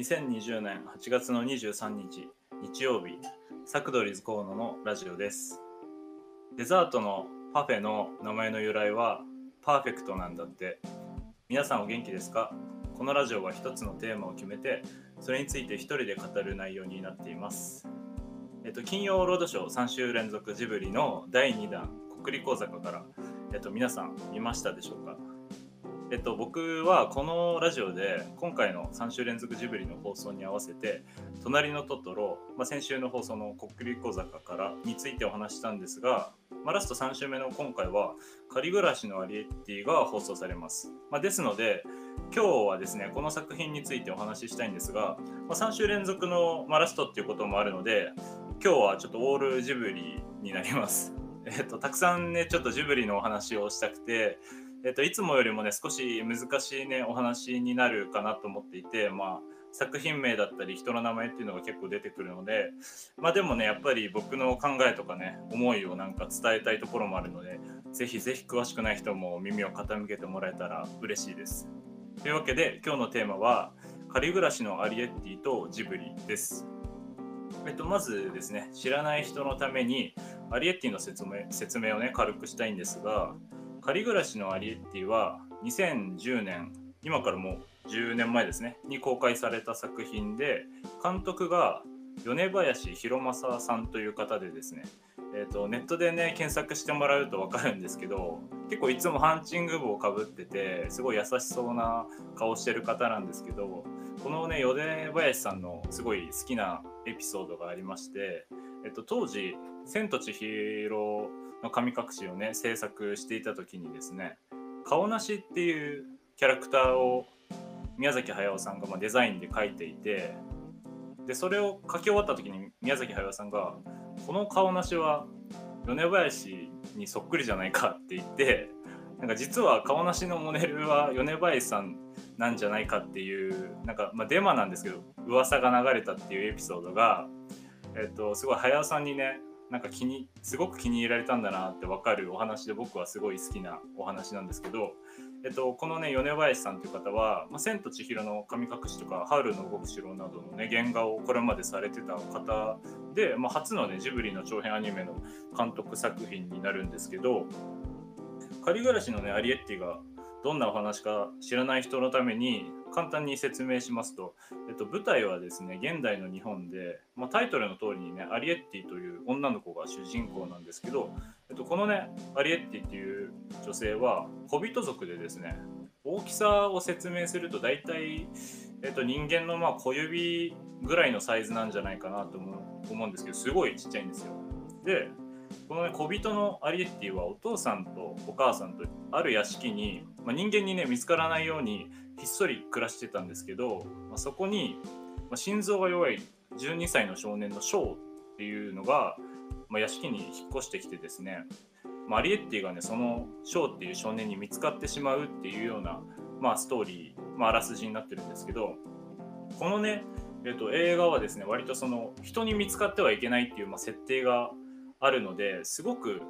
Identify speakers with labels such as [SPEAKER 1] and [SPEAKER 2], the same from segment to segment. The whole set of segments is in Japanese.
[SPEAKER 1] 2020年8月の23日日曜日サクドリズ河野のラジオです。デザートのパフェの名前の由来はパーフェクトなんだって。皆さんお元気ですか？このラジオは一つのテーマを決めてそれについて一人で語る内容になっています。えっと金曜ロードショー3週連続ジブリの第2弾国立講坂からえっと皆さん見ましたでしょうか？えっと、僕はこのラジオで今回の3週連続ジブリの放送に合わせて「隣のトトロ」まあ、先週の放送の「国立小坂」からについてお話したんですが、まあ、ラスト3週目の今回は「仮暮らしのアリエッティ」が放送されます。まあ、ですので今日はですねこの作品についてお話ししたいんですが、ま、3週連続の、ま、ラストっていうこともあるので今日はちょっとオールジブリになります。えっと、たくさんねちょっとジブリのお話をしたくてえっと、いつもよりもね少し難しいねお話になるかなと思っていて、まあ、作品名だったり人の名前っていうのが結構出てくるので、まあ、でもねやっぱり僕の考えとかね思いをなんか伝えたいところもあるのでぜひぜひ詳しくない人も耳を傾けてもらえたら嬉しいです。というわけで今日のテーマは「仮暮らしのアリエッティとジブリ」です。えっと、まずですね知らない人のためにアリエッティの説明説明をね軽くしたいんですが仮暮らしのアリエッティは2010年今からもう10年前ですねに公開された作品で監督が米林弘正さんという方でですねえーと、ネットでね検索してもらうと分かるんですけど結構いつもハンチング帽をかぶっててすごい優しそうな顔してる方なんですけどこのね米林さんのすごい好きなエピソードがありまして、えっと、当時「千と千尋の神隠し」をね制作していた時にですね顔なしっていうキャラクターを宮崎駿さんがまデザインで描いていてでそれを書き終わった時に宮崎駿さんがこの顔なしは米林にそっくりじゃないかって言ってなんか実は顔なしのモデルは米林さんなんじゃないかっていうなんか、まあ、デマなんですけど噂が流れたっていうエピソードが、えっと、すごい早尾さんにねなんか気にすごく気に入られたんだなって分かるお話で僕はすごい好きなお話なんですけどえっと、このね米林さんという方は「まあ、千と千尋の神隠し」とか「ハウルの動く城」などのね原画をこれまでされてた方で、まあ、初のねジブリの長編アニメの監督作品になるんですけど仮暮らしのねアリエッティがどんなお話か知らない人のために簡単に説明しますと、えっと、舞台はですね現代の日本で、まあ、タイトルの通りにねアリエッティという女の子が主人公なんですけど、えっと、このねアリエッティっていう女性は小人族でですね大きさを説明すると大体、えっと、人間のまあ小指ぐらいのサイズなんじゃないかなと思うんですけどすごいちっちゃいんですよ。でこのね小人のアリエッティはお父さんとお母さんとある屋敷に、まあ、人間にね見つからないようにひっそり暮らしてたんですけど、まあ、そこに、まあ、心臓が弱い12歳の少年のショーっていうのが、まあ、屋敷に引っ越してきてですね、まあ、アリエッティがねそのショーっていう少年に見つかってしまうっていうような、まあ、ストーリー、まあ、あらすじになってるんですけどこのね、えっと、映画はですね割とその人に見つかってはいけないっていう、まあ、設定があるのですごく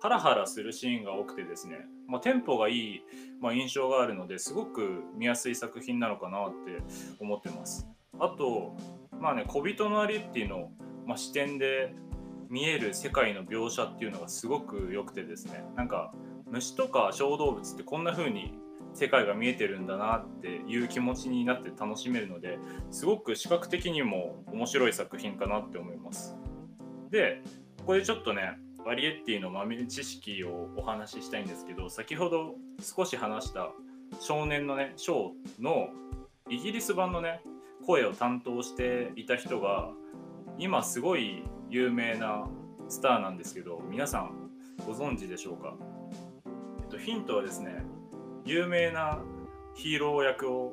[SPEAKER 1] ハラハラするシーンが多くてですね、まあ、テンポがいい、まあ、印象があるのですごく見やすい作品なのかなって思ってます。あと、まあね、小人のアリエッティの、まあ、視点で見える世界の描写っていうのがすごく良くてですねなんか虫とか小動物ってこんな風に世界が見えてるんだなっていう気持ちになって楽しめるのですごく視覚的にも面白い作品かなって思います。でこれちょっとねバリエッティの豆知識をお話ししたいんですけど先ほど少し話した少年のねショーのイギリス版のね声を担当していた人が今すごい有名なスターなんですけど皆さんご存知でしょうか、えっと、ヒントはですね有名なヒーロー役を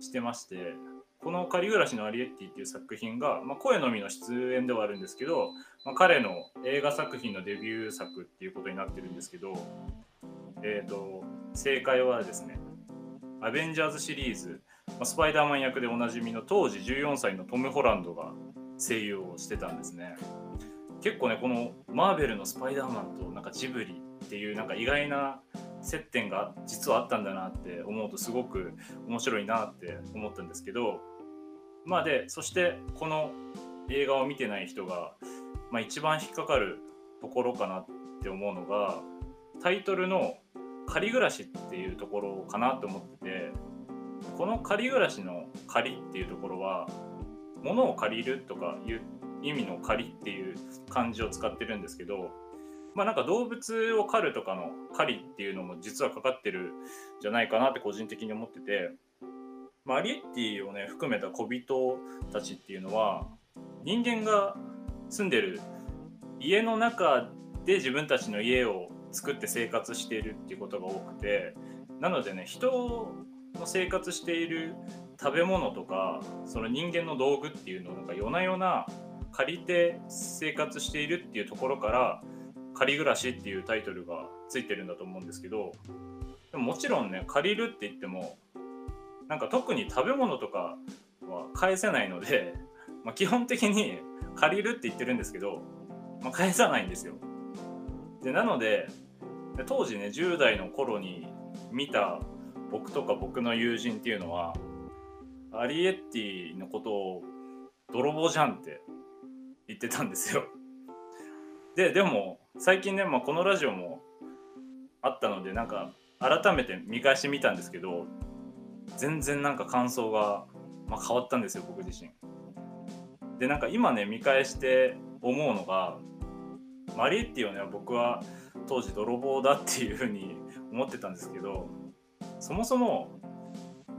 [SPEAKER 1] してましてこの「仮暮らしのアリエッティ」っていう作品が、まあ、声のみの出演ではあるんですけど、まあ、彼の映画作品のデビュー作っていうことになってるんですけど、えーと、正解はですね「アベンジャーズ」シリーズ、まあ、スパイダーマン役でおなじみの当時14歳のトム・ホランドが声優をしてたんですね。結構ねこのマーベルのスパイダーマンとなんかジブリっていうなんか意外な接点が実はあったんだなって思うとすごく面白いなって思ったんですけどまあでそしてこの映画を見てない人が、まあ、一番引っかかるところかなって思うのがタイトルの「仮暮らし」っていうところかなと思っててこの仮暮らしの「仮」っていうところは物を借りるとかいう意味の借りっていう漢字を使ってるんですけどまあなんか動物を狩るとかの狩りっていうのも実はかかってるんじゃないかなって個人的に思ってて、まあ、アリエッティをね含めた小人たちっていうのは人間が住んでる家の中で自分たちの家を作って生活しているっていうことが多くてなのでね人の生活している食べ物とかその人間の道具っていうのをなんか夜な夜な借りて生活しているっていうところから仮暮らしっていうタイトルがついてるんだと思うんですけどでももちろんね借りるって言ってもなんか特に食べ物とかは返せないので、まあ、基本的に借りるって言ってるんですけど、まあ、返さないんですよ。でなので当時ね10代の頃に見た僕とか僕の友人っていうのはアリエッティのことを泥棒じゃんって言ってたんですよ。ででも最近ね、まあ、このラジオもあったのでなんか改めて見返してみたんですけど全然なんか感想が、まあ、変わったんですよ僕自身。でなんか今ね見返して思うのがマリエッティをね僕は当時泥棒だっていうふうに 思ってたんですけどそもそも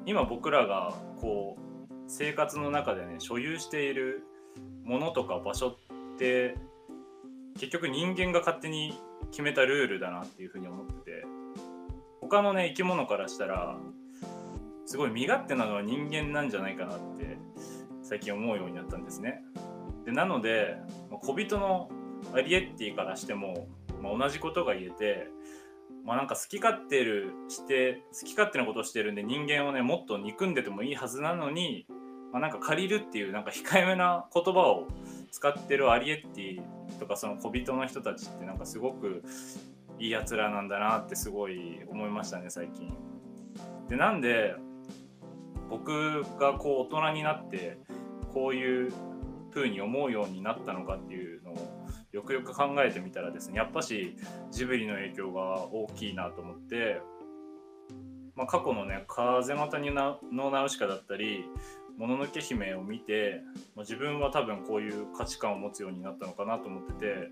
[SPEAKER 1] 今僕らがこう生活の中でね所有しているものとか場所って結局人間が勝手に決めたルールだなっていうふうに思ってて他のね生き物からしたらすごい身勝手なのは人間なんじゃないかなって最近思うようになったんですね。でなので小人のアリエッティからしても、まあ、同じことが言えて、まあ、なんか好き勝手るして好き勝手なことをしてるんで人間をねもっと憎んでてもいいはずなのに、まあ、なんか借りるっていうなんか控えめな言葉を使ってるアリエッティとかその小人の人たちってなんかすごくいいやつらなんだなってすごい思いましたね最近。でなんで僕がこう大人になってこういう風に思うようになったのかっていうのをよくよく考えてみたらですねやっぱしジブリの影響が大きいなと思って、まあ、過去のね「風の谷のナウシカ」だったりもののけ姫を見て、まあ、自分は多分こういう価値観を持つようになったのかなと思ってて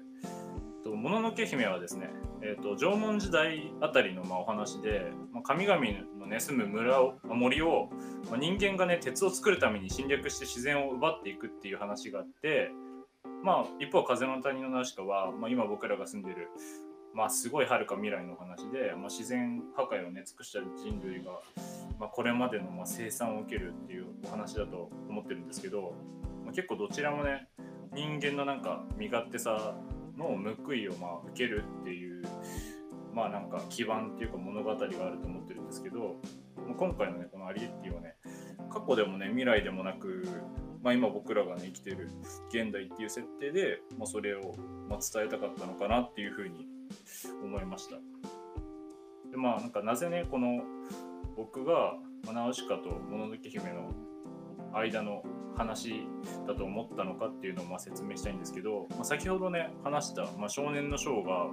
[SPEAKER 1] ともののけ姫はですね、えーと、縄文時代あたりのまあお話で、まあ、神々の、ね、住む村を森を、まあ、人間がね鉄を作るために侵略して自然を奪っていくっていう話があって、まあ、一方風の谷のナウシカは、まあ、今僕らが住んでるまあ、すごいはるか未来の話で、まあ、自然破壊をね尽くした人類が、まあ、これまでのまあ生産を受けるっていうお話だと思ってるんですけど、まあ、結構どちらもね人間のなんか身勝手さの報いをまあ受けるっていうまあなんか基盤っていうか物語があると思ってるんですけど、まあ、今回のねこのアリエッティはね過去でもね未来でもなくまあ、今僕らがね生きてる現代っていう設定で、まあ、それをまあ伝えたかったのかなっていうふうに思いました。でまあなんかなぜねこの僕がナウシカともののけ姫の間の話だと思ったのかっていうのをま説明したいんですけど、まあ、先ほどね話した、まあ、少年のショーが、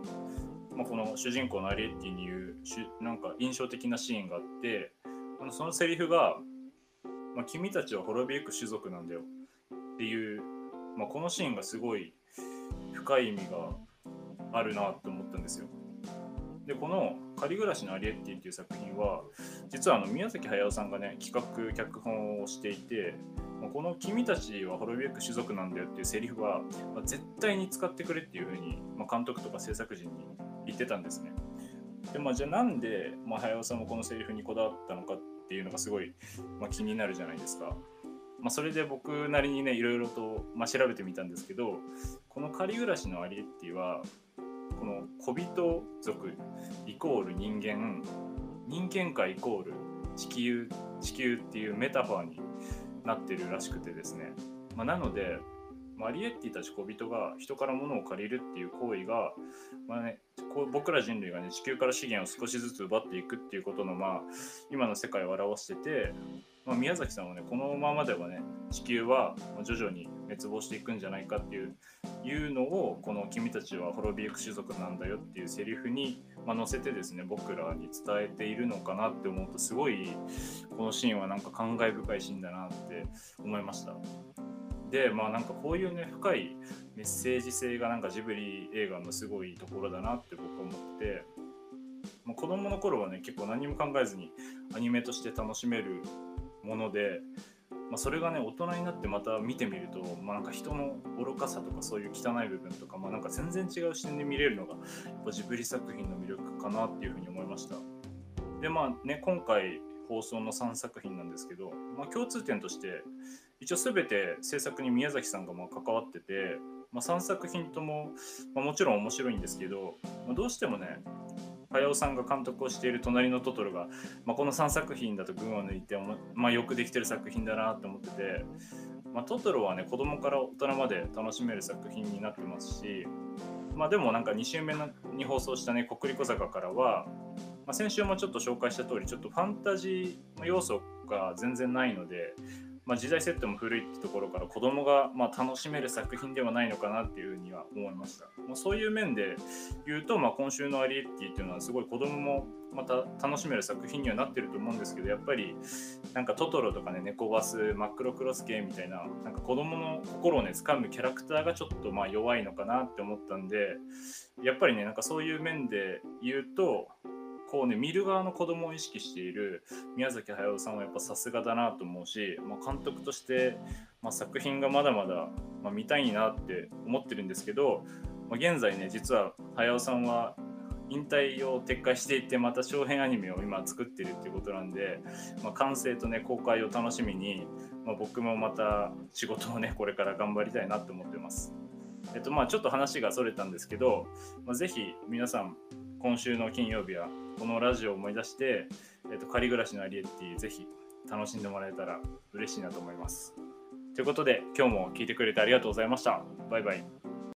[SPEAKER 1] まあ、この主人公のアリエッティに言うしなんか印象的なシーンがあってあのそのセリフが、ま「君たちは滅びゆく種族なんだよ」っていう、まあ、このシーンがすごい深い意味があるなと思ったんですよ。でこの「仮暮らしのアリエッティ」っていう作品は実はあの宮崎駿さんがね企画脚本をしていてこの「君たちは滅びゆく種族なんだよ」っていうセリフは、まあ、絶対に使ってくれっていうふうに、まあ、監督とか制作陣に言ってたんですね。でまあ、じゃあなんで、まあ、駿さんもこのセリフにこだわったのかっていうのがすごい、まあ、気になるじゃないですか。まあ、それで僕なりにねいろいろと、まあ、調べてみたんですけどこの「仮暮らしのアリエッティは」この小人族イコール人間人間界イコール地球地球っていうメタファーになってるらしくてですね、まあ、なのでマリエッティたち小人が人から物を借りるっていう行為が、まあね、こう僕ら人類がね地球から資源を少しずつ奪っていくっていうことのまあ今の世界を表してて、まあ、宮崎さんはねこのままではね地球は徐々に滅亡していくんじゃないかっていういうのをこの「君たちは滅びゆく種族なんだよ」っていうセリフに、まあ、載せてですね僕らに伝えているのかなって思うとすごいこのシーンはなんか感慨深いシーンだなって思いました。でまあなんかこういうね深いメッセージ性がなんかジブリ映画のすごいところだなって僕は思ってもう子供の頃はね結構何も考えずにアニメとして楽しめるもので、まあ、それがね大人になってまた見てみると、まあ、なんか人の愚かさとかそういう汚い部分とか、まあ、なんか全然違う視点で見れるのがやっぱジブリ作品の魅力かなっていうふうに思いました。でまあね今回放送の3作品なんですけど、まあ、共通点として一応全て制作に宮崎さんがま関わってて、まあ、3作品とも、まあ、もちろん面白いんですけど、ま、どうしてもね駿さんが監督をしている「隣のトトロが」まこの3作品だと群を抜いて、まあ、よくできてる作品だなと思ってて、まトトロはね子供から大人まで楽しめる作品になってますし、まあ、でもなんか2週目に放送したね「国立小坂」からはまあ、先週もちょっと紹介した通りちょっとファンタジーの要素が全然ないので、まあ、時代設定も古いってところから子供がま楽しめる作品ではないのかなっていうふうには思いました、まあ、そういう面で言うと、まあ、今週のアリエッティっていうのはすごい子供もまた楽しめる作品にはなってると思うんですけどやっぱりなんかトトロとかね猫バスマックロクロス系みたいななんか子供の心をね掴むキャラクターがちょっとまあ弱いのかなって思ったんでやっぱりねなんかそういう面で言うとこうね見る側の子供を意識している宮崎駿さんはやっぱさすがだなと思うし、まあ、監督として、まあ、作品がまだまだ、まあ、見たいなって思ってるんですけど、まあ、現在ね実は駿さんは引退を撤回していってまた長編アニメを今作ってるっていうことなんで、まあ、完成とね公開を楽しみに、まあ、僕もまた仕事をねこれから頑張りたいなと思ってます。えっとまあちょっと話がそれたんですけど、まあ、ぜひ皆さん今週の金曜日はこのラジオを思い出して、えーと、仮暮らしのアリエッティぜひ楽しんでもらえたら嬉しいなと思います。ということで今日も聞いてくれてありがとうございました。バイバイ。